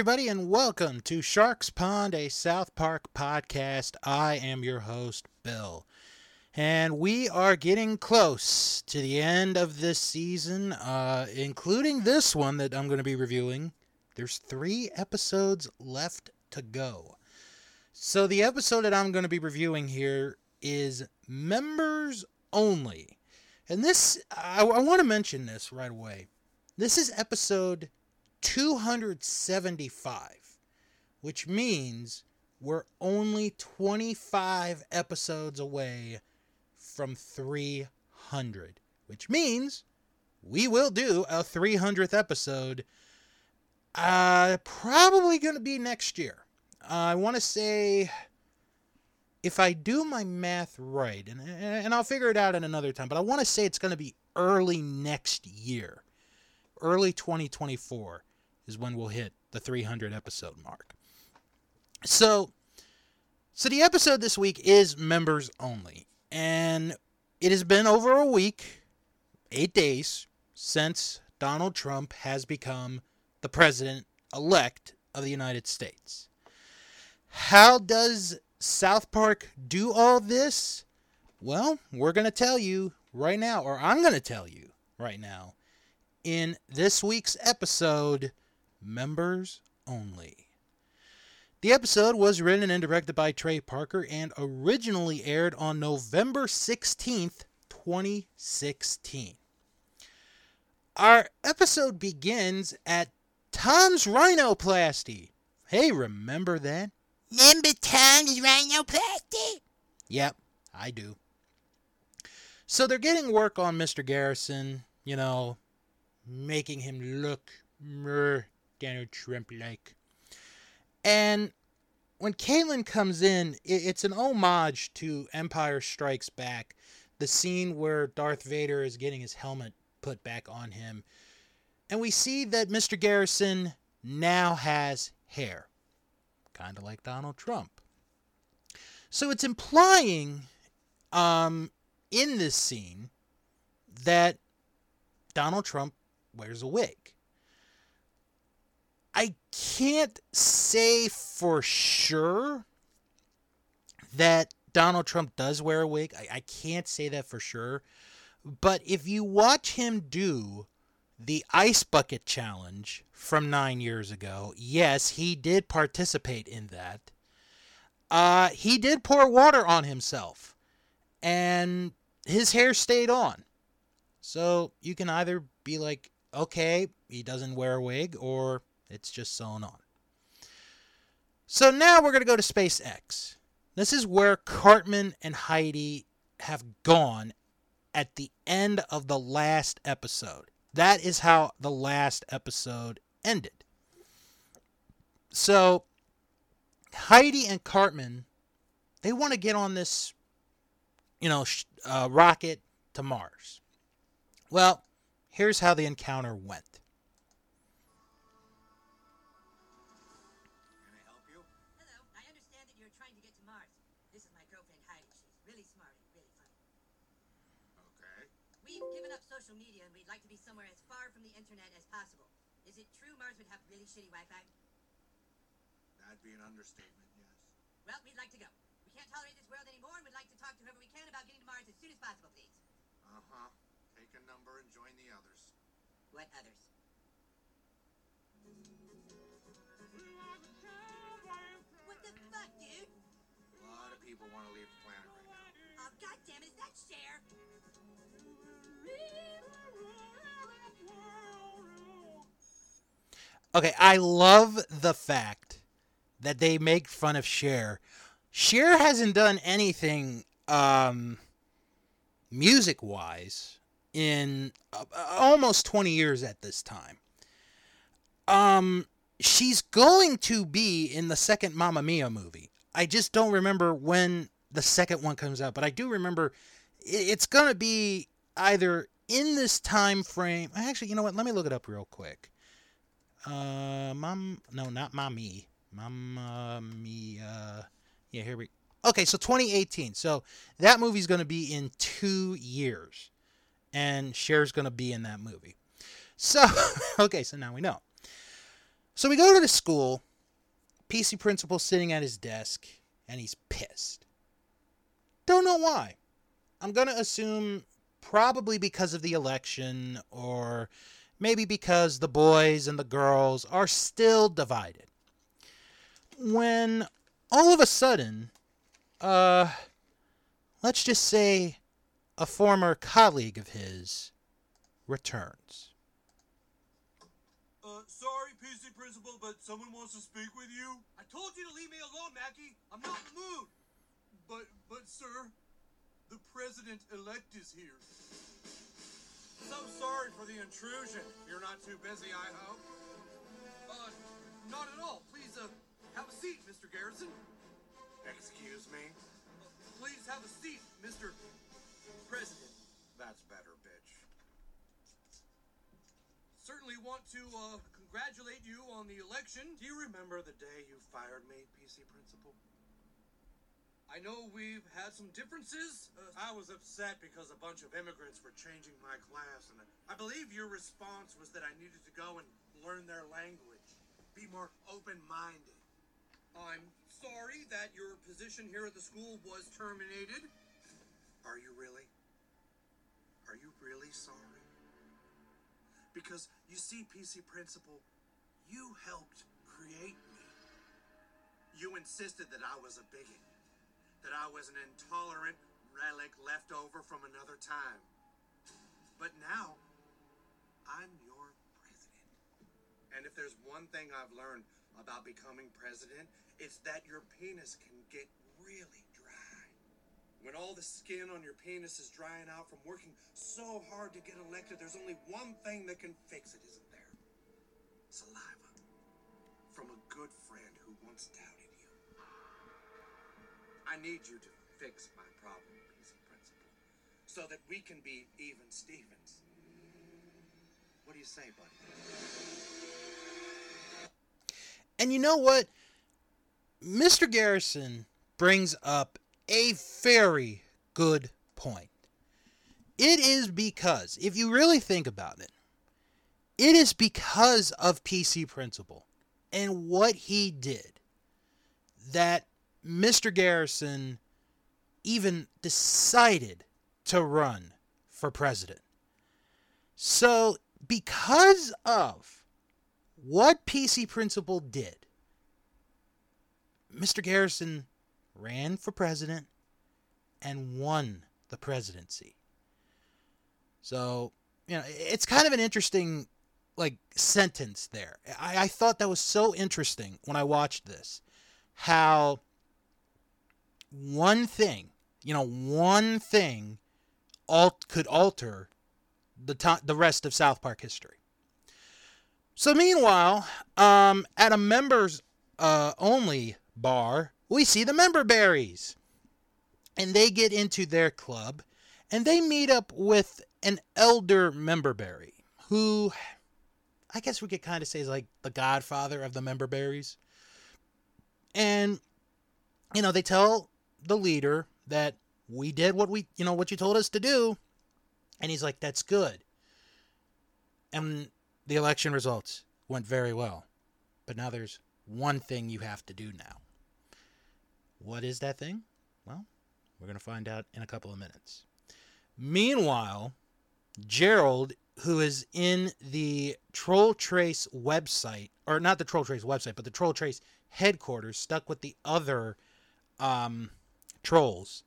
Everybody, and welcome to Sharks Pond, a South Park podcast. I am your host, Bill. And we are getting close to the end of this season, uh, including this one that I'm going to be reviewing. There's three episodes left to go. So, the episode that I'm going to be reviewing here is Members Only. And this, I, I want to mention this right away. This is episode 275, which means we're only 25 episodes away from 300, which means we will do a 300th episode. Uh, probably going to be next year. Uh, I want to say, if I do my math right, and, and I'll figure it out in another time, but I want to say it's going to be early next year, early 2024 is when we'll hit the 300 episode mark. So, so the episode this week is members only, and it has been over a week, eight days since Donald Trump has become the president elect of the United States. How does South Park do all this? Well, we're going to tell you right now, or I'm going to tell you right now, in this week's episode members only. The episode was written and directed by Trey Parker and originally aired on November 16th, 2016. Our episode begins at Tom's Rhinoplasty. Hey, remember that? Remember Tom's Rhinoplasty? Yep, I do. So they're getting work on Mr. Garrison, you know, making him look mer Donald Trump-like, And when Caitlyn comes in, it's an homage to Empire Strikes Back, the scene where Darth Vader is getting his helmet put back on him. And we see that Mr. Garrison now has hair, kind of like Donald Trump. So it's implying um, in this scene that Donald Trump wears a wig. Can't say for sure that Donald Trump does wear a wig. I, I can't say that for sure. But if you watch him do the ice bucket challenge from nine years ago, yes, he did participate in that. Uh, he did pour water on himself, and his hair stayed on. So you can either be like, okay, he doesn't wear a wig, or it's just sewn on. So now we're going to go to SpaceX. This is where Cartman and Heidi have gone at the end of the last episode. That is how the last episode ended. So Heidi and Cartman, they want to get on this, you know, uh, rocket to Mars. Well, here's how the encounter went. Be an understatement, yes. Well, we'd like to go. We can't tolerate this world anymore and we'd like to talk to whoever we can about getting to Mars as soon as possible, please. Uh-huh. Take a number and join the others. What others? What the fuck, dude? A lot of people want to leave the planet right now. Oh, goddamn, is that Cher? Okay, I love the fact that they make fun of Cher. Cher hasn't done anything um, music wise in uh, almost 20 years at this time. Um, she's going to be in the second Mamma Mia movie. I just don't remember when the second one comes out, but I do remember it's going to be either in this time frame. Actually, you know what? Let me look it up real quick. Uh, mom, no, not mommy, mamma mia. Yeah, here we. Okay, so 2018. So that movie's going to be in two years, and Cher's going to be in that movie. So, okay, so now we know. So we go to the school. PC principal sitting at his desk, and he's pissed. Don't know why. I'm gonna assume probably because of the election, or maybe because the boys and the girls are still divided. When all of a sudden, uh, let's just say a former colleague of his returns. Uh, sorry, PC Principal, but someone wants to speak with you. I told you to leave me alone, Mackie. I'm not in the mood. But, but, sir, the president-elect is here. So sorry for the intrusion. You're not too busy, I hope. Uh, not at all. Please, uh, have a seat, Mr. Garrison. Excuse me? Please have a seat, Mr. President. That's better, bitch. Certainly want to, uh, congratulate you on the election. Do you remember the day you fired me, PC Principal? I know we've had some differences. Uh, I was upset because a bunch of immigrants were changing my class, and I believe your response was that I needed to go and learn their language, be more open-minded. I'm sorry that your position here at the school was terminated. Are you really? Are you really sorry? Because you see, PC Principal, you helped create me. You insisted that I was a bigot, that I was an intolerant relic left over from another time. But now, I'm your president. And if there's one thing I've learned about becoming president, it's that your penis can get really dry. When all the skin on your penis is drying out from working so hard to get elected, there's only one thing that can fix it, isn't there? Saliva. From a good friend who once doubted you. I need you to fix my problem, PC Principal, so that we can be even Stevens. What do you say, buddy? And you know what? Mr. Garrison brings up a very good point. It is because, if you really think about it, it is because of PC Principal and what he did that Mr. Garrison even decided to run for president. So, because of what PC Principal did, Mr. Garrison ran for president and won the presidency. So, you know, it's kind of an interesting like sentence there. I, I thought that was so interesting when I watched this. How one thing, you know, one thing alt could alter the to- the rest of South Park history. So meanwhile, um, at a members uh, only bar, we see the member berries. And they get into their club and they meet up with an elder member berry who I guess we could kind of say is like the godfather of the member berries. And you know, they tell the leader that we did what we, you know, what you told us to do. And he's like, that's good. And the election results went very well. But now there's one thing you have to do now. What is that thing? Well, we're going to find out in a couple of minutes. Meanwhile, Gerald, who is in the Troll Trace website, or not the Troll Trace website, but the Troll Trace headquarters, stuck with the other um, trolls,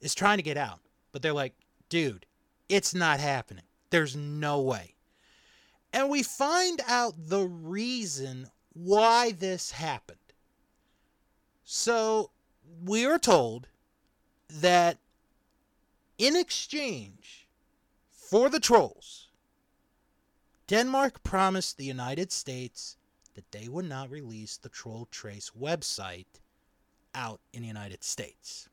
is trying to get out. But they're like, dude, it's not happening. There's no way. And we find out the reason why this happened. So we are told that in exchange for the trolls, Denmark promised the United States that they would not release the Troll Trace website out in the United States.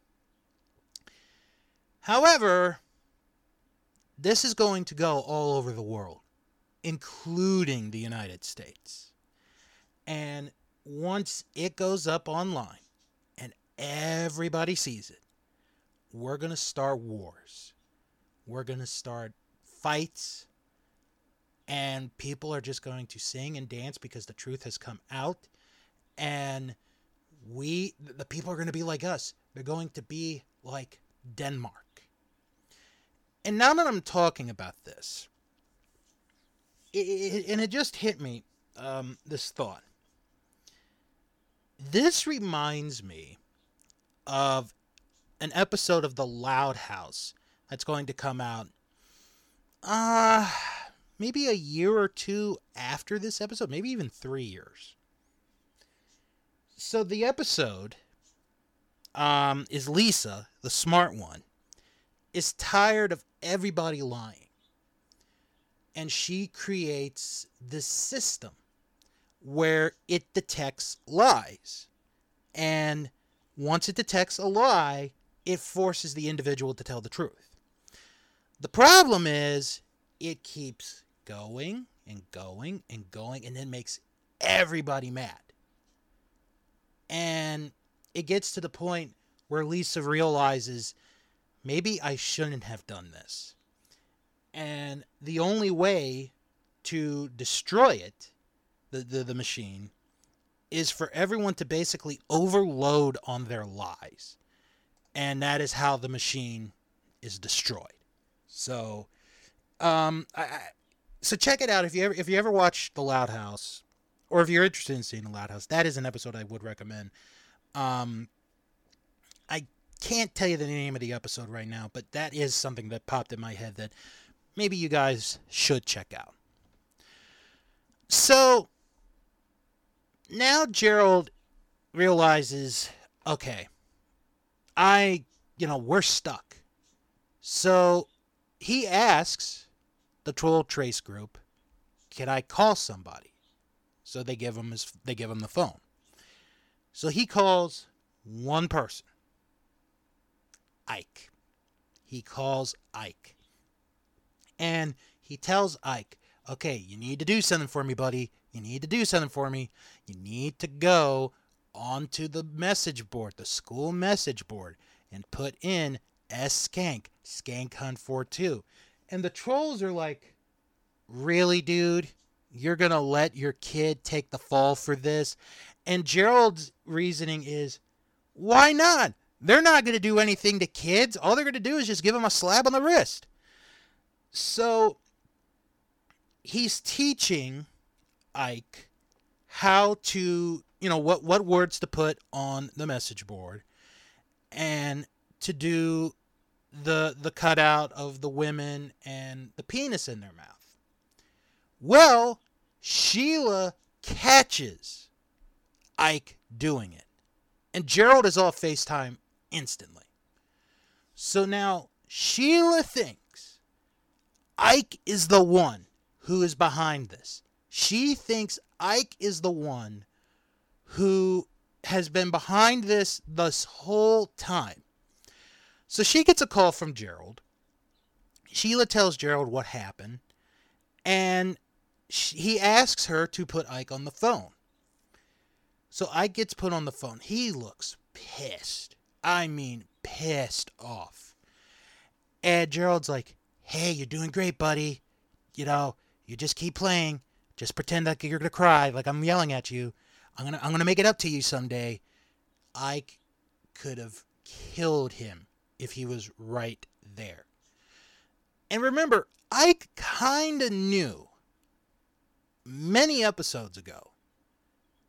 However, this is going to go all over the world, including the United States. And once it goes up online and everybody sees it, we're going to start wars. We're going to start fights. and people are just going to sing and dance because the truth has come out and we the people are going to be like us they're going to be like denmark and now that i'm talking about this it, it, and it just hit me um, this thought this reminds me of an episode of the loud house that's going to come out uh maybe a year or two after this episode, maybe even three years. So the episode um, is Lisa, the smart one, is tired of everybody lying. And she creates this system where it detects lies. And once it detects a lie, it forces the individual to tell the truth. The problem is it keeps going and going and going and then makes everybody mad. And it gets to the point where Lisa realizes maybe I shouldn't have done this. And the only way to destroy it, the, the, the machine, is for everyone to basically overload on their lies. And that is how the machine is destroyed. So, um, I, I, so check it out if you ever if you ever watch The Loud House, or if you're interested in seeing The Loud House, that is an episode I would recommend. Um, I can't tell you the name of the episode right now, but that is something that popped in my head that maybe you guys should check out. So now Gerald realizes, okay, I, you know, we're stuck. So he asks the Troll Trace group, "Can I call somebody?" So they give him his they give him the phone. So he calls one person. Ike. He calls Ike. And he tells Ike, "Okay, you need to do something for me, buddy. You need to do something for me. You need to go onto the message board, the school message board, and put in S Skank, Skank Hunt 42. And the trolls are like, Really, dude? You're going to let your kid take the fall for this? And Gerald's reasoning is, Why not? They're not going to do anything to kids. All they're going to do is just give them a slap on the wrist. So he's teaching Ike how to, you know, what, what words to put on the message board and to do the the cutout of the women and the penis in their mouth. Well, Sheila catches Ike doing it. And Gerald is off FaceTime instantly. So now Sheila thinks Ike is the one who is behind this. She thinks Ike is the one who has been behind this this whole time. So she gets a call from Gerald. Sheila tells Gerald what happened, and she, he asks her to put Ike on the phone. So Ike gets put on the phone. He looks pissed. I mean, pissed off. And Gerald's like, hey, you're doing great, buddy. You know, you just keep playing. Just pretend like you're gonna cry, like I'm yelling at you. I'm gonna I'm gonna make it up to you someday. Ike could have killed him if he was right there. And remember, I kinda knew many episodes ago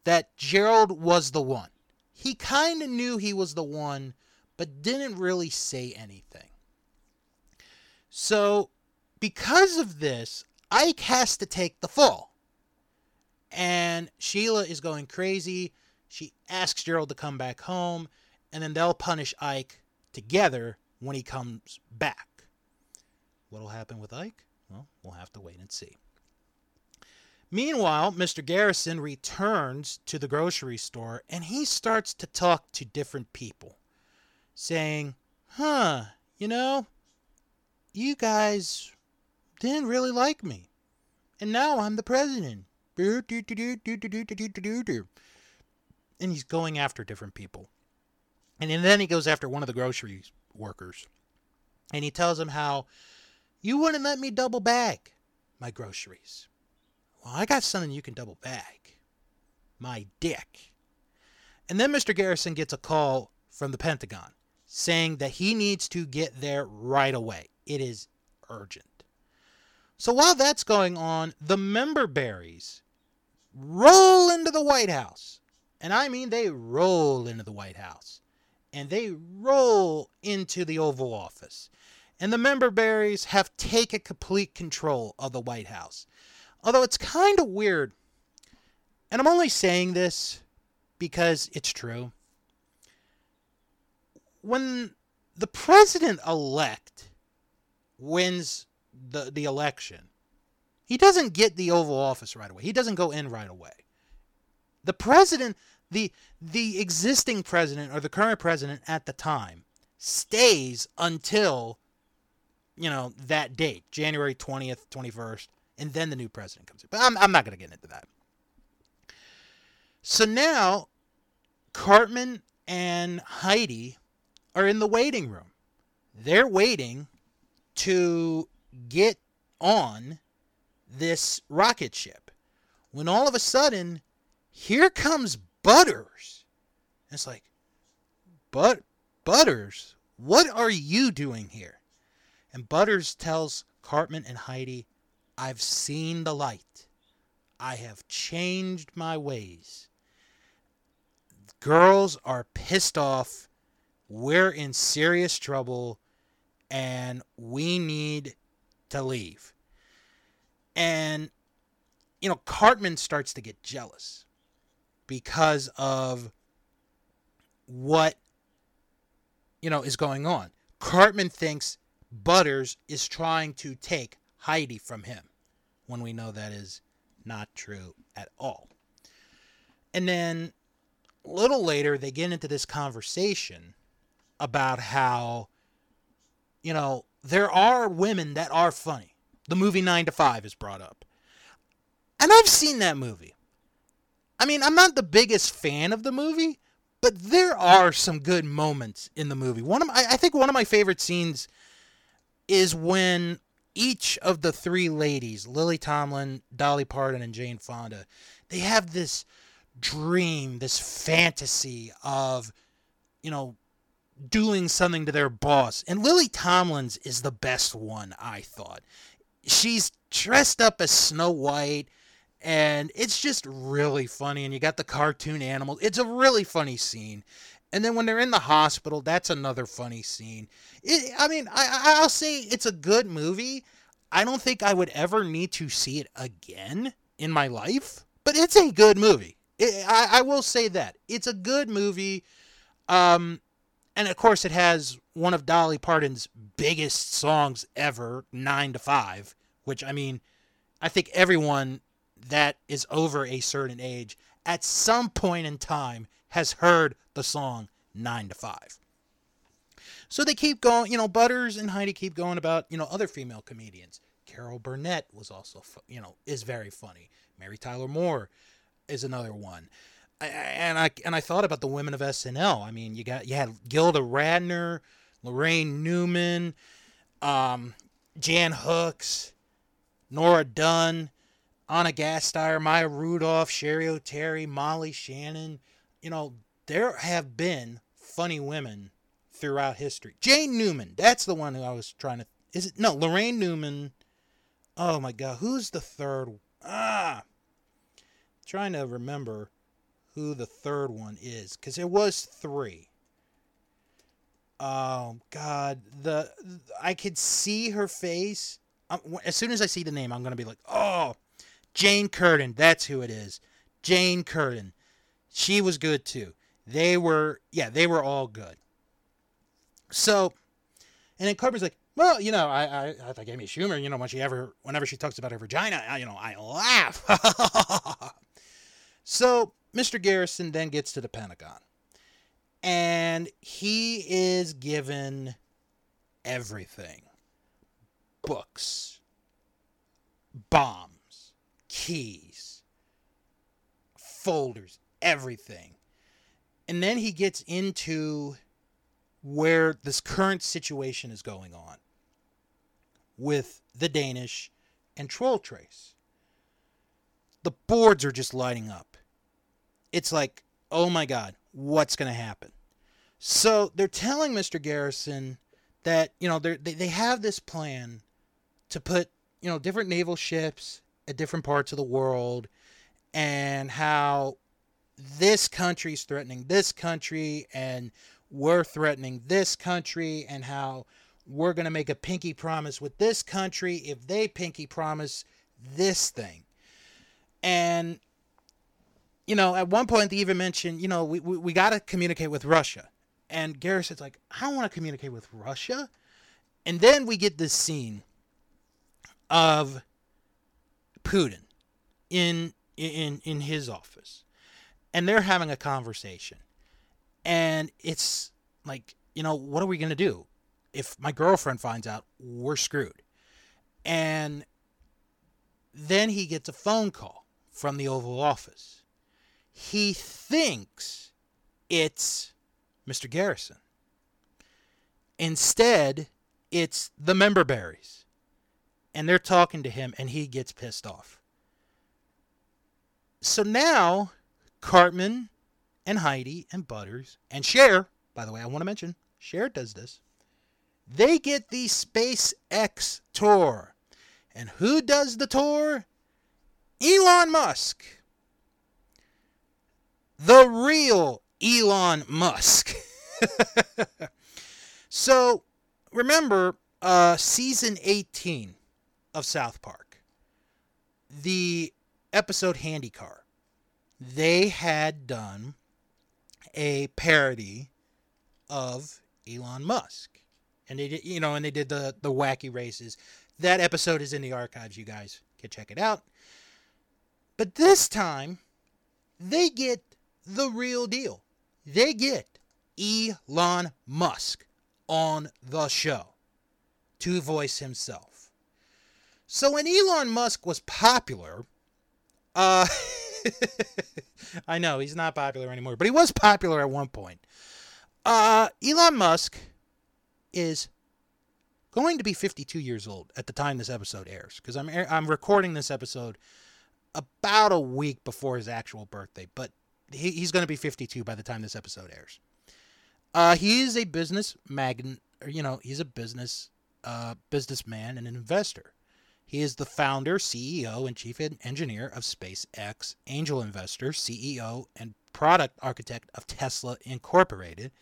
that Gerald was the one. He kinda knew he was the one, but didn't really say anything. So, because of this, Ike has to take the fall. And Sheila is going crazy. She asks Gerald to come back home, and then they'll punish Ike together when he comes back. What'll happen with Ike? Well, we'll have to wait and see. Meanwhile, Mr. Garrison returns to the grocery store and he starts to talk to different people, saying, Huh, you know, you guys didn't really like me. And now I'm the president. And he's going after different people. And then he goes after one of the grocery workers. And he tells him how you wouldn't let me double bag my groceries. Well, I got something you can double bag. My dick. And then Mr. Garrison gets a call from the Pentagon saying that he needs to get there right away. It is urgent. So while that's going on, the member berries roll into the White House. And I mean, they roll into the White House. And they roll into the Oval Office. And the member berries have taken complete control of the White House. Although it's kind of weird. And I'm only saying this because it's true. When the president elect wins the, the election, he doesn't get the Oval Office right away. He doesn't go in right away. The president, the the existing president or the current president at the time, stays until you know that date, January 20th, 21st, and then the new president comes in. But I'm, I'm not going to get into that. So now Cartman and Heidi are in the waiting room. They're waiting to get on this rocket ship. When all of a sudden, here comes Butters. and It's like, but Butters, what are you doing here? And Butters tells Cartman and Heidi, I've seen the light. I have changed my ways. Girls are pissed off. We're in serious trouble and we need to leave. And, you know, Cartman starts to get jealous because of what, you know, is going on. Cartman thinks Butters is trying to take Heidi from him when we know that is not true at all. And then a little later, they get into this conversation about how, you know, there are women that are funny. The movie 9 to 5 is brought up. And I've seen that movie. I mean, I'm not the biggest fan of the movie, but there are some good moments in the movie. One of my, I think one of my favorite scenes is when each of the three ladies, Lily Tomlin, Dolly Parton, and Jane Fonda, they have this dream, this fantasy of, you know, doing something to their boss. And Lily Tomlin's is the best one, I thought. She's dressed up as Snow White, and it's just really funny. And you got the cartoon animals. It's a really funny scene. And then when they're in the hospital, that's another funny scene. It, I mean, I, I'll say it's a good movie. I don't think I would ever need to see it again in my life, but it's a good movie. It, I, I will say that it's a good movie. Um, and of course, it has one of Dolly Parton's biggest songs ever, Nine to Five, which I mean, I think everyone that is over a certain age at some point in time has heard the song Nine to Five. So they keep going, you know, Butters and Heidi keep going about, you know, other female comedians. Carol Burnett was also, you know, is very funny. Mary Tyler Moore is another one. And I and I thought about the women of SNL. I mean, you got you had Gilda Radner, Laraine Newman, um, Jan Hooks, Nora Dunn, Ana Gasteyer, Maya Rudolph, Cheri Oteri, Molly Shannon. You know, there have been funny women throughout history. Jane Newman, that's the one who I was trying to. Is it no Laraine Newman? Oh my God, who's the third? Ah, trying to remember who the third one is because it was three. Oh God, the I could see her face. Um, as soon as I see the name, I'm gonna be like, oh, Jane Curtin. That's who it is. Jane Curtin. She was good too. They were, yeah, they were all good. So, and then Cartman's like, well, you know, I, I, I think Amy Schumer, you know, when she ever, whenever she talks about her vagina, I, you know, I laugh. so Mr. Garrison then gets to the Pentagon, and he is given everything: books, bombs, keys, folders, everything. And then he gets into where this current situation is going on with the Danish and Troll Trace. The boards are just lighting up. It's like, oh my God, what's going to happen? So they're telling Mr. Garrison that, you know, they they have this plan to put, you know, different naval ships at different parts of the world and how this country's threatening this country and we're threatening this country and how we're going to make a pinky promise with this country if they pinky promise this thing. And, you know, at one point they even mentioned, you know, we, we, we got to communicate with Russia. And Garrison's like, I don't want to communicate with Russia. And then we get this scene of Putin in in in his office. And they're having a conversation. And it's like you know what are we going to do? If my girlfriend finds out we're screwed. And then he gets a phone call from the oval office he thinks it's mr garrison instead it's the member berries and they're talking to him and he gets pissed off so now Cartman and Heidi and Butters and Cher, by the way, I want to mention Cher does this. They get the SpaceX tour. And who does the tour? Elon Musk. The real Elon Musk. so, remember uh, season 18 of South Park. The episode Handicar they had done a parody of Elon Musk. And they did, you know, and they did the the wacky races. That episode is in the archives. You guys can check it out. But this time, they get the real deal. They get Elon Musk on the show to voice himself. So when Elon Musk was popular, uh, I know he's not popular anymore, but he was popular at one point. Uh, Elon Musk is going to be 52 years old at the time this episode airs because I'm I'm recording this episode about a week before his actual birthday, but he, he's going to be 52 by the time this episode airs. Uh, he is a business magnate, or you know, he's a business uh, businessman and an investor. He is the founder, CEO, and chief engineer of SpaceX, angel investor, CEO, and product architect of Tesla Incorporated,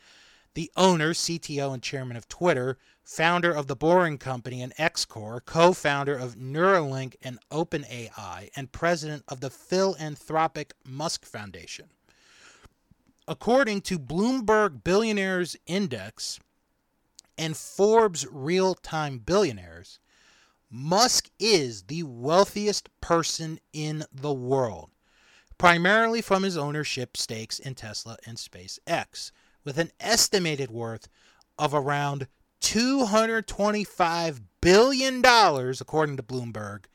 the owner, CTO, and chairman of Twitter, founder of the Boring Company and X Corp, co founder of Neuralink and OpenAI, and president of the philanthropic Musk Foundation. According to Bloomberg Billionaires Index and Forbes Real Time Billionaires, Musk is the wealthiest person in the world, primarily from his ownership stakes in Tesla and SpaceX, with an estimated worth of around $225 billion, according to Bloomberg,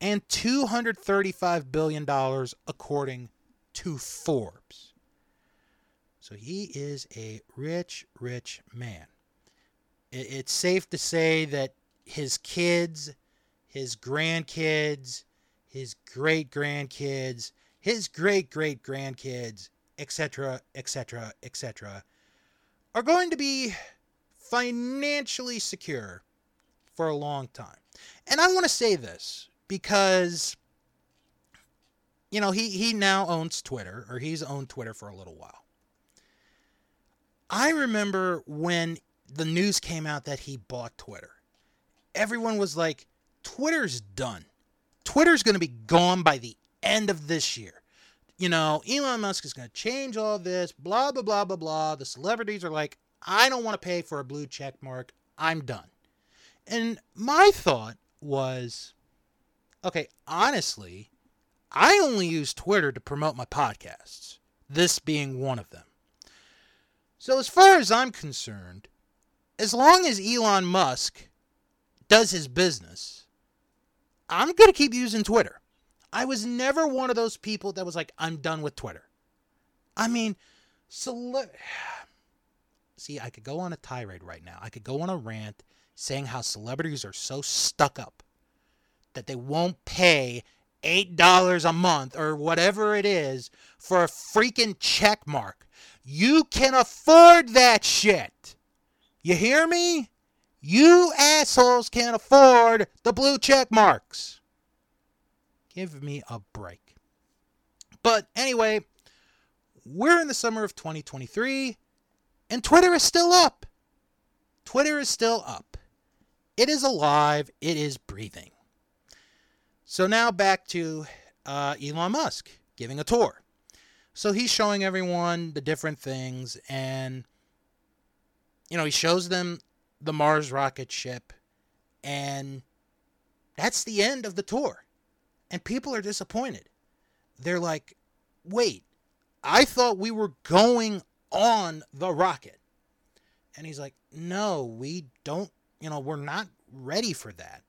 and $235 billion, according to Forbes. So he is a rich, rich man. It's safe to say that his kids, his grandkids, his great grandkids, his great great grandkids, etc., etc., etc., are going to be financially secure for a long time. And I want to say this because you know, he he now owns Twitter or he's owned Twitter for a little while. I remember when the news came out that he bought Twitter everyone was like, Twitter's done. Twitter's going to be gone by the end of this year. You know, Elon Musk is going to change all this, blah, blah, blah, blah, blah. The celebrities are like, I don't want to pay for a blue check mark. I'm done. And my thought was, okay, honestly, I only use Twitter to promote my podcasts, this being one of them. So, as far as I'm concerned, as long as Elon Musk does his business, I'm going to keep using Twitter. I was never one of those people that was like, I'm done with Twitter. I mean, cele- see, I could go on a tirade right now. I could go on a rant saying how celebrities are so stuck up that they won't pay $8 a month or whatever it is for a freaking check mark. You can afford that shit. You hear me? You assholes can't afford the blue check marks. Give me a break. But anyway, we're in the summer of 2023 and Twitter is still up. Twitter is still up. It is alive, it is breathing. So now back to uh, Elon Musk giving a tour. So he's showing everyone the different things, and you know he shows them the Mars rocket ship, and that's the end of the tour. And people are disappointed. They're like, "Wait, I thought we were going on the rocket." And he's like, "No, we don't. You know, we're not ready for that."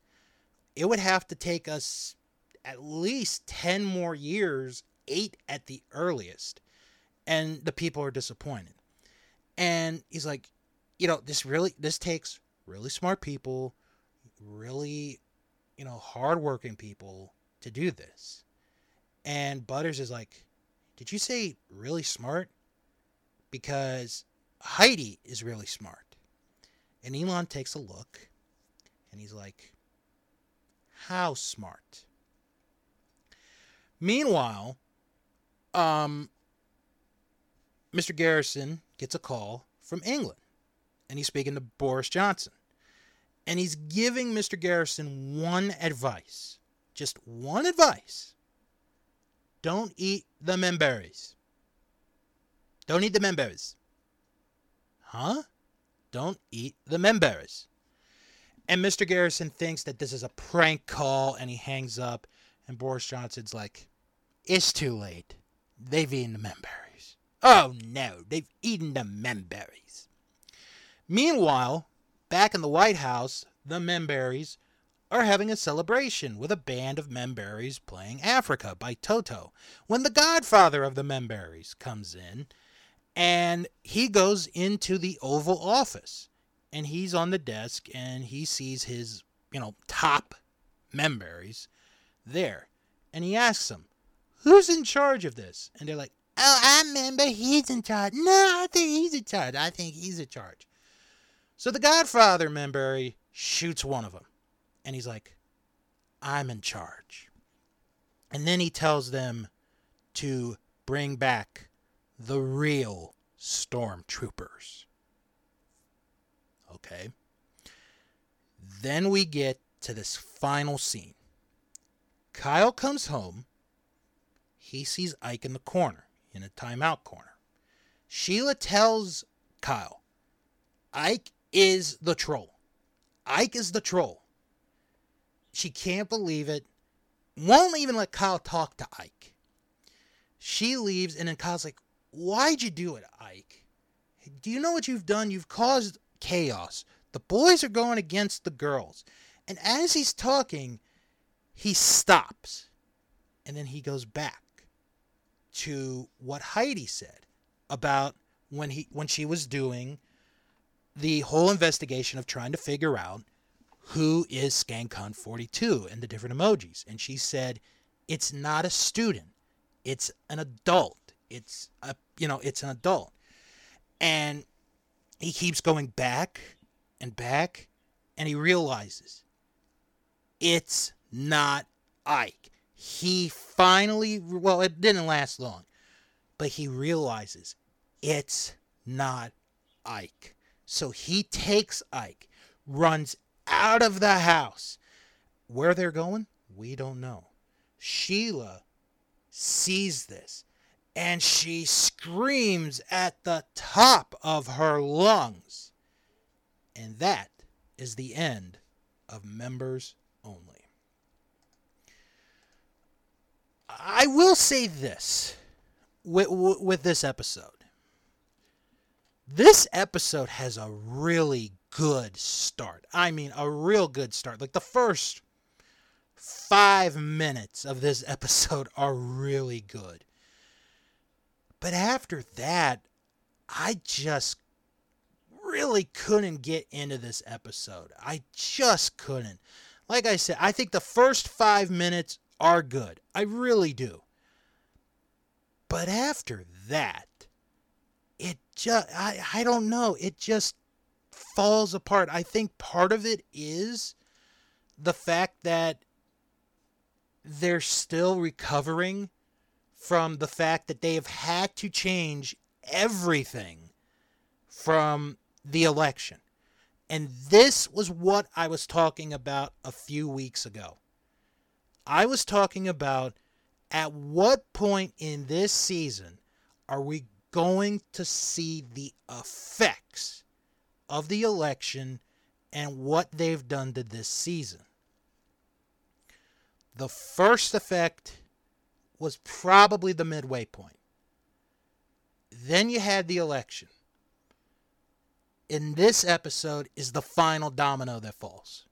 It would have to take us at least 10 more years, eight at the earliest. And the people are disappointed. And he's like, you know, this really, this takes really smart people, really, you know, hardworking people to do this. And Butters is like, did you say really smart? Because Heidi is really smart. And Elon takes a look and he's like, how smart? Meanwhile, um, Mr. Garrison gets a call from England and he's speaking to Boris Johnson. And he's giving Mr. Garrison one advice just one advice don't eat the memberries. Don't eat the memberries. Huh? Don't eat the memberries. And Mr. Garrison thinks that this is a prank call and he hangs up. And Boris Johnson's like, It's too late. They've eaten the memberries. Oh no, they've eaten the memberries. Meanwhile, back in the White House, the memberries are having a celebration with a band of memberries playing Africa by Toto when the godfather of the memberries comes in and he goes into the Oval Office and he's on the desk and he sees his, you know, top memberries there. And he asks them, Who's in charge of this? And they're like, Oh, I remember he's in charge. No, I think he's in charge. I think he's in charge. So the Godfather member shoots one of them. And he's like, I'm in charge. And then he tells them to bring back the real stormtroopers. Okay. Then we get to this final scene. Kyle comes home. He sees Ike in the corner, in a timeout corner. Sheila tells Kyle, Ike is the troll. Ike is the troll. She can't believe it. Won't even let Kyle talk to Ike. She leaves, and then Kyle's like, Why'd you do it, Ike? Do you know what you've done? You've caused chaos. The boys are going against the girls. And as he's talking, he stops. And then he goes back to what Heidi said about when he when she was doing the whole investigation of trying to figure out who is Skankhunt42 and the different emojis. And she said, it's not a student. It's an adult. It's a you know, it's an adult. And he keeps going back and back and he realizes it's not Ike. He finally, well, it didn't last long, but he realizes it's not Ike. So he takes Ike, runs out of the house. Where they're going, we don't know. Sheila sees this and she screams at the top of her lungs. And that is the end of members only. I will say this with, with this episode. This episode has a really good start. I mean, a real good start. Like the first five minutes of this episode are really good. But after that, I just really couldn't get into this episode. I just couldn't. like I said, I think the first five minutes are good. I really do. But after that, it just, I, I don't know. It just falls apart. I think part of it is the fact that they're still recovering from the fact that they have had to change everything from the election. And this was what I was talking about a few weeks ago. I was talking about at what point in this season are we going to see the effects of the election and what they've done to this season? The first effect was probably the midway point. Then you had the election. In this episode is the final domino that falls.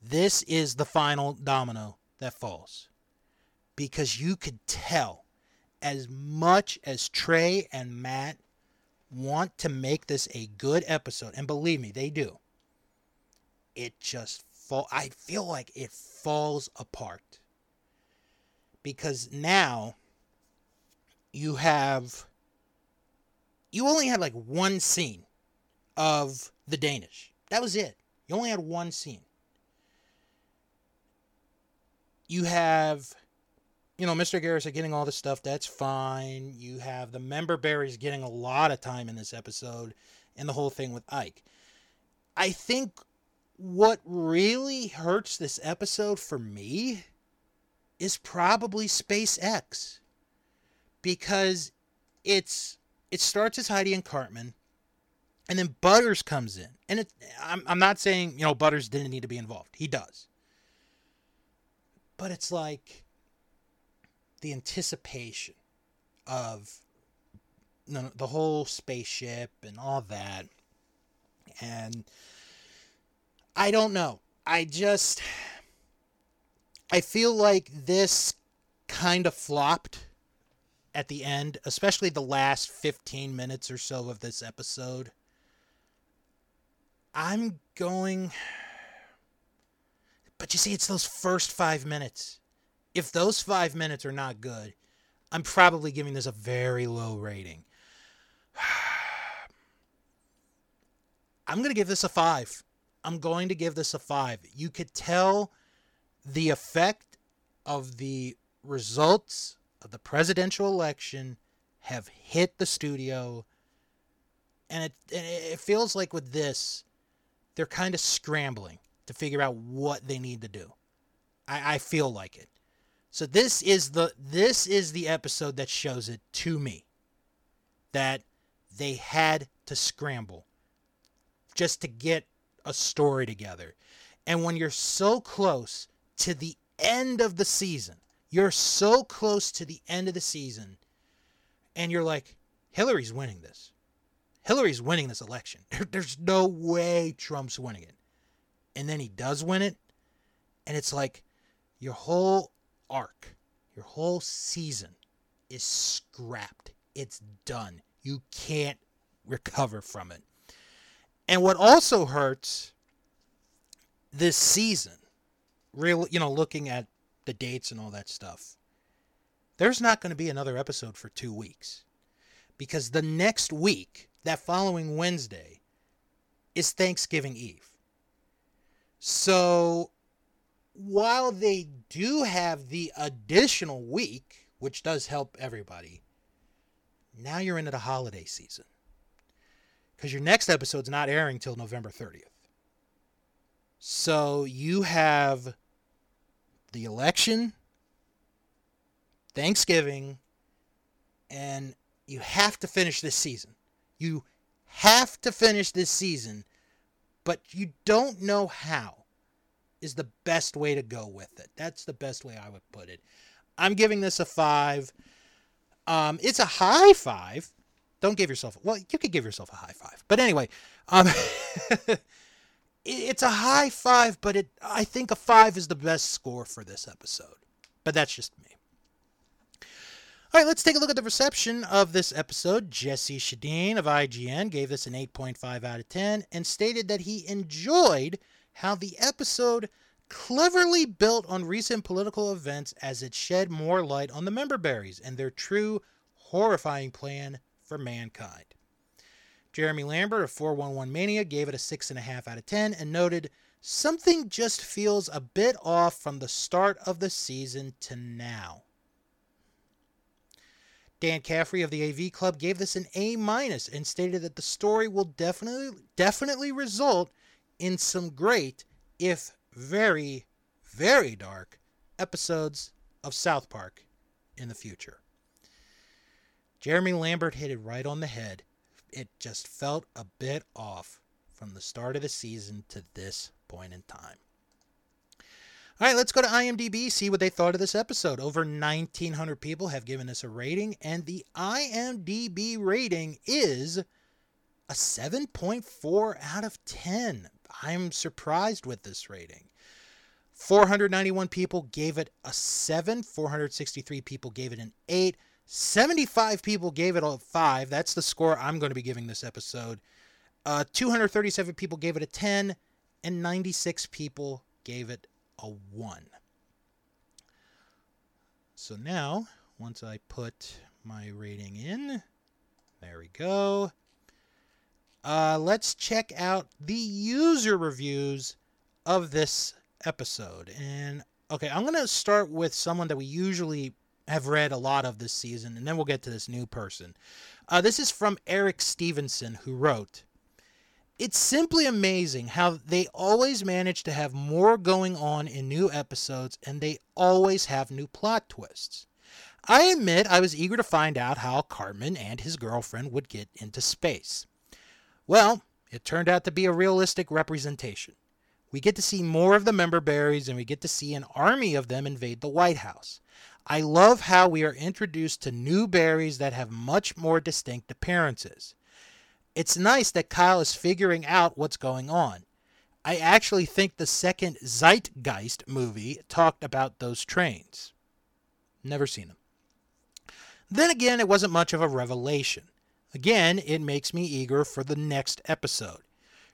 This is the final domino that falls. Because you could tell as much as Trey and Matt want to make this a good episode, and believe me, they do. It just fall I feel like it falls apart. Because now you have you only had like one scene of the Danish. That was it. You only had one scene. You have, you know, Mr. Garrison getting all the stuff. That's fine. You have the member berries getting a lot of time in this episode and the whole thing with Ike. I think what really hurts this episode for me is probably SpaceX because it's it starts as Heidi and Cartman, and then Butters comes in, and it, I'm I'm not saying you know Butters didn't need to be involved. He does, but it's like the anticipation of you know, the whole spaceship and all that, and I don't know. I just I feel like this kind of flopped at the end, especially the last 15 minutes or so of this episode. I'm going. But you see, it's those first five minutes. If those five minutes are not good, I'm probably giving this a very low rating. I'm going to give this a five. I'm going to give this a five. You could tell the effect of the results of the presidential election have hit the studio. And it it feels like with this they're kind of scrambling to figure out what they need to do. I i feel like it. So this is the this is the episode that shows it to me that they had to scramble just to get a story together. And when you're so close to the end of the season you're so close to the end of the season, and you're like, Hillary's winning this. Hillary's winning this election. There's no way Trump's winning it. And then he does win it, and it's like your whole arc, your whole season is scrapped. It's done. You can't recover from it. And what also hurts this season, real you know, looking at the dates and all that stuff. There's not going to be another episode for two weeks because the next week, that following Wednesday, is Thanksgiving Eve. So while they do have the additional week, which does help everybody, now you're into the holiday season. Because your next episode's not airing till November 30th. So you have the election, Thanksgiving, and you have to finish this season. You have to finish this season, but you don't know how is the best way to go with it. That's the best way I would put it. I'm giving this a five. Um, it's a high five. Don't give yourself well. You could give yourself a high five, but anyway, um, it's a high five, but it I think a five is the best score for this episode. But that's just me. All right, let's take a look at the reception of this episode. Jesse Schedeen of IGN gave this an 8.5 out of 10 and stated that he enjoyed how the episode cleverly built on recent political events as it shed more light on the member berries and their true horrifying plan for mankind. Jeremy Lambert of 411 Mania gave it a 6.5 out of 10 and noted, Something just feels a bit off from the start of the season to now. Dan Caffrey of the AV Club gave this an A minus and stated that the story will definitely definitely result in some great, if very, very dark, episodes of South Park in the future. Jeremy Lambert hit it right on the head. It just felt a bit off from the start of the season to this point in time. All right, let's go to IMDb, see what they thought of this episode. Over 1,900 people have given us a rating, and the IMDb rating is a 7.4 out of 10. I'm surprised with this rating. 491 people gave it a 7, 463 people gave it an 8, 75 people gave it a 5. That's the score I'm going to be giving this episode. Uh, 237 people gave it a 10, and 96 people gave it a 1. So now, once I put my rating in, there we go. Uh, let's check out the user reviews of this episode. And okay, I'm going to start with someone that we usually have read a lot of this season, and then we'll get to this new person. Uh, this is from Eric Stevenson, who wrote It's simply amazing how they always manage to have more going on in new episodes, and they always have new plot twists. I admit I was eager to find out how Cartman and his girlfriend would get into space. Well, it turned out to be a realistic representation. We get to see more of the member berries and we get to see an army of them invade the White House. I love how we are introduced to new berries that have much more distinct appearances. It's nice that Kyle is figuring out what's going on. I actually think the second Zeitgeist movie talked about those trains. Never seen them. Then again, it wasn't much of a revelation. Again, it makes me eager for the next episode.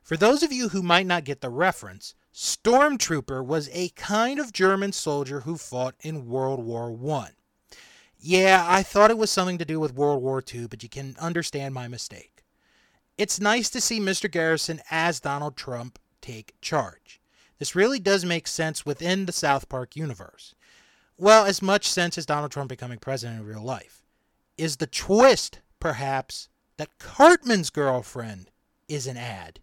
For those of you who might not get the reference, Stormtrooper was a kind of German soldier who fought in World War I. Yeah, I thought it was something to do with World War II, but you can understand my mistake. It's nice to see Mr. Garrison as Donald Trump take charge. This really does make sense within the South Park universe. Well, as much sense as Donald Trump becoming president in real life. Is the twist, perhaps, that Cartman's girlfriend is an ad?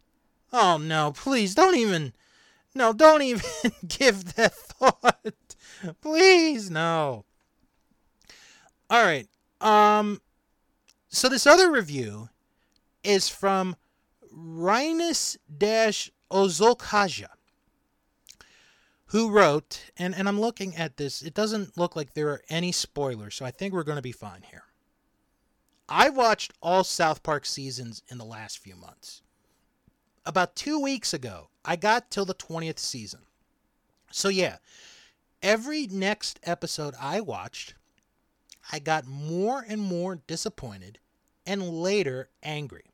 Oh no, please don't even. No, don't even give that thought. Please, no. All right. Um so this other review is from Rhinus Dash Ozolkaja, who wrote, and, and I'm looking at this, it doesn't look like there are any spoilers, so I think we're going to be fine here. I watched all South Park seasons in the last few months. About two weeks ago, I got till the 20th season. So, yeah, every next episode I watched, I got more and more disappointed and later angry.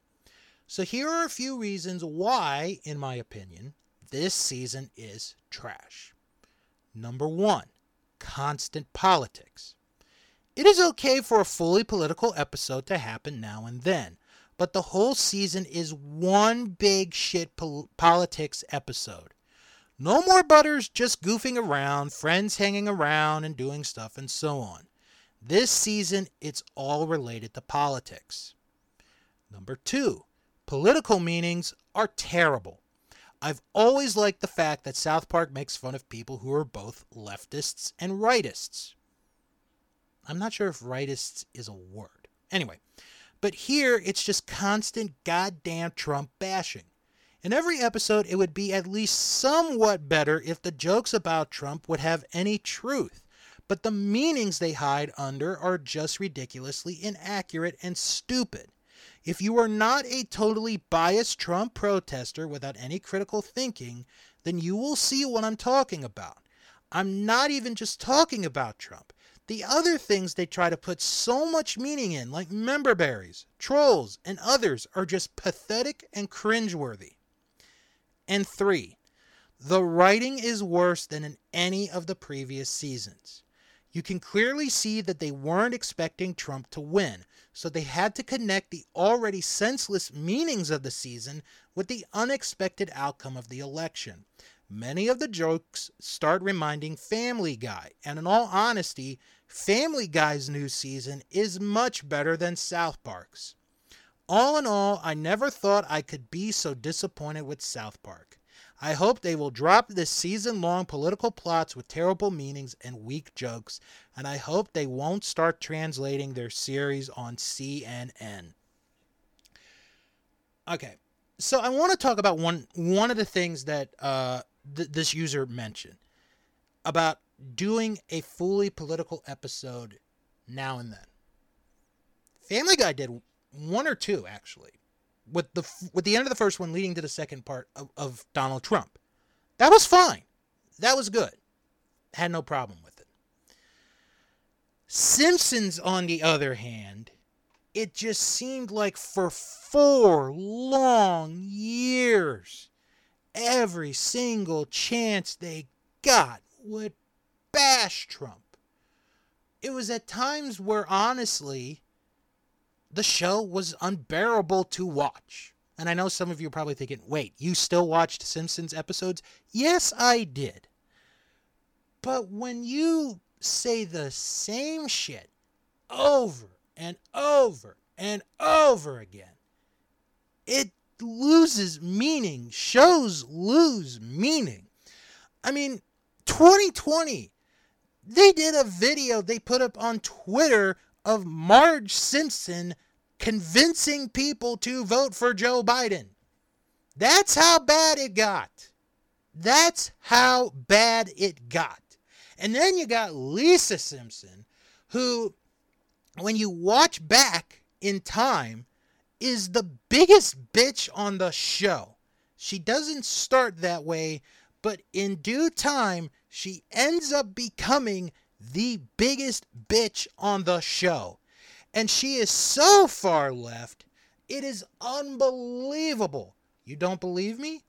So, here are a few reasons why, in my opinion, this season is trash. Number one, constant politics. It is okay for a fully political episode to happen now and then, but the whole season is one big shit pol- politics episode. No more Butters just goofing around, friends hanging around and doing stuff, and so on. This season, it's all related to politics. Number two, political meanings are terrible. I've always liked the fact that South Park makes fun of people who are both leftists and rightists. I'm not sure if rightists is a word. Anyway, but here it's just constant goddamn Trump bashing. In every episode, it would be at least somewhat better if the jokes about Trump would have any truth. But the meanings they hide under are just ridiculously inaccurate and stupid. If you are not a totally biased Trump protester without any critical thinking, then you will see what I'm talking about. I'm not even just talking about Trump. The other things they try to put so much meaning in, like member berries, trolls, and others, are just pathetic and cringeworthy. And three, The writing is worse than in any of the previous seasons. You can clearly see that they weren't expecting Trump to win, so they had to connect the already senseless meanings of the season with the unexpected outcome of the election. Many of the jokes start reminding Family Guy, and in all honesty, Family Guy's new season is much better than South Park's. All in all, I never thought I could be so disappointed with South Park. I hope they will drop this season long political plots with terrible meanings and weak jokes, and I hope they won't start translating their series on CNN. Okay, so I want to talk about one one of the things that uh, th- this user mentioned about doing a fully political episode now and then. Family Guy did one or two actually, with the with the end of the first one leading to the second part of, of Donald Trump. That was fine. That was good. Had no problem with it. Simpsons, on the other hand, it just seemed like for four long years, every single chance they got would bash Trump. It was at times where honestly, the show was unbearable to watch. And I know some of you are probably thinking, wait, you still watched Simpsons episodes? Yes, I did. But when you say the same shit over and over and over again, it loses meaning. Shows lose meaning. I mean, 2020, they did a video they put up on Twitter of Marge Simpson convincing people to vote for Joe Biden. That's how bad it got. That's how bad it got. And then you got Lisa Simpson, who, when you watch back in time, is the biggest bitch on the show. She doesn't start that way, but in due time, she ends up becoming the biggest bitch on the show. And she is so far left, it is unbelievable. You don't believe me?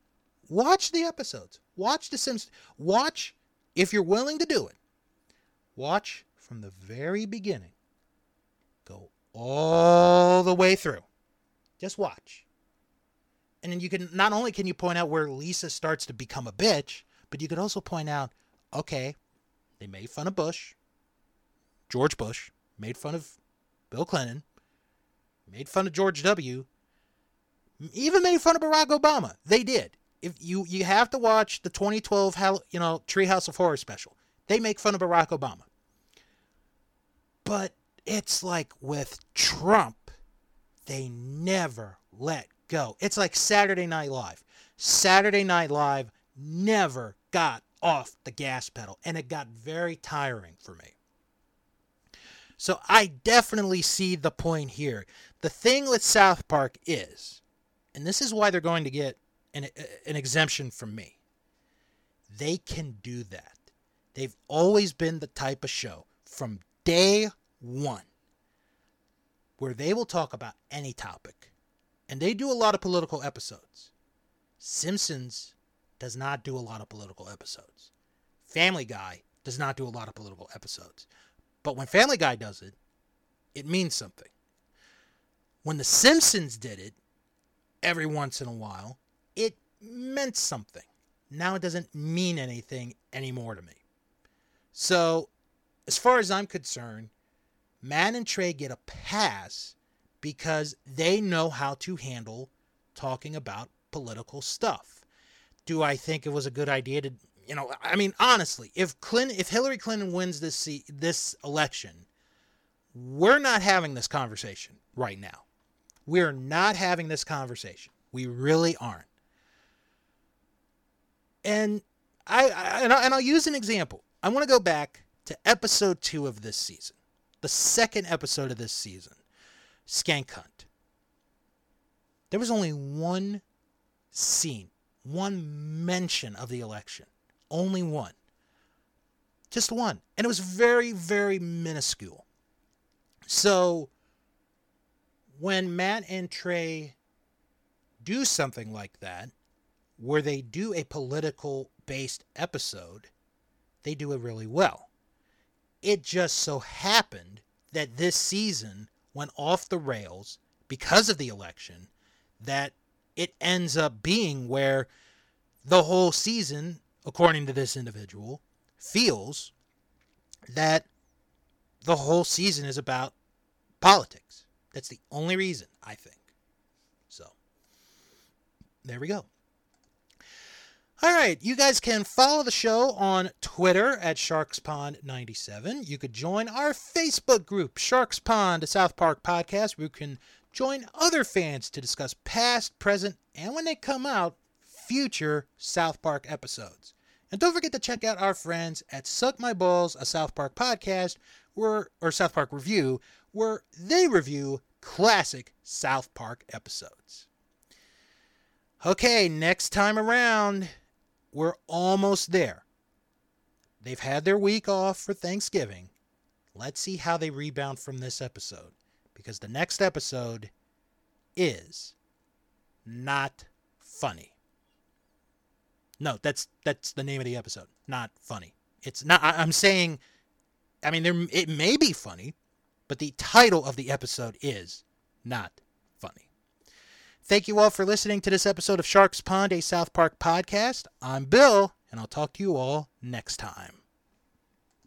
Watch the episodes. Watch The Simpsons. Watch, if you're willing to do it, watch from the very beginning. Go all the way through. Just watch. And then you can not only can you point out where Lisa starts to become a bitch, but you could also point out, okay, they made fun of Bush, George Bush, made fun of Bill Clinton, made fun of George W, even made fun of Barack Obama. They did. If you you have to watch the 2012 Hall- you know Treehouse of Horror special, they make fun of Barack Obama. But it's like with Trump, they never let go. It's like Saturday Night Live. Saturday Night Live never got off the gas pedal, and it got very tiring for me. So I definitely see the point here. The thing with South Park is, and this is why they're going to get an, an exemption from me, they can do that. They've always been the type of show from day one where they will talk about any topic. And they do a lot of political episodes. Simpsons does not do a lot of political episodes. Family Guy does not do a lot of political episodes. But when Family Guy does it, it means something. When The Simpsons did it, every once in a while, it meant something. Now it doesn't mean anything anymore to me. So, as far as I'm concerned, Matt and Trey get a pass because they know how to handle talking about political stuff. Do I think it was a good idea to, you know, I mean honestly, if Clinton if Hillary Clinton wins this se- this election, we're not having this conversation right now. We're not having this conversation. We really aren't. And I, and, I and I'll use an example. I want to go back to episode 2 of this season. The second episode of this season. Skank Hunt. There was only one scene, one mention of the election. Only one. Just one. And it was very, very minuscule. So when Matt and Trey do something like that, where they do a political based episode, they do it really well. It just so happened that this season went off the rails because of the election that it ends up being where the whole season, according to this individual, feels that the whole season is about politics. That's the only reason, I think. So, there we go. All right, you guys can follow the show on Twitter at SharksPond97. You could join our Facebook group, Sharks Pond, a South Park podcast, where you can join other fans to discuss past, present, and when they come out, future South Park episodes. And don't forget to check out our friends at Suck My Balls, a South Park podcast, where, or South Park review, where they review classic South Park episodes. Okay, next time around, we're almost there. They've had their week off for Thanksgiving. Let's see how they rebound from this episode. Because the next episode is not funny. No, that's that's the name of the episode. Not funny. It's not I, I'm saying I mean there it may be funny, but the title of the episode is not. Thank you all for listening to this episode of Sharks Pond, a South Park podcast. I'm Bill, and I'll talk to you all next time.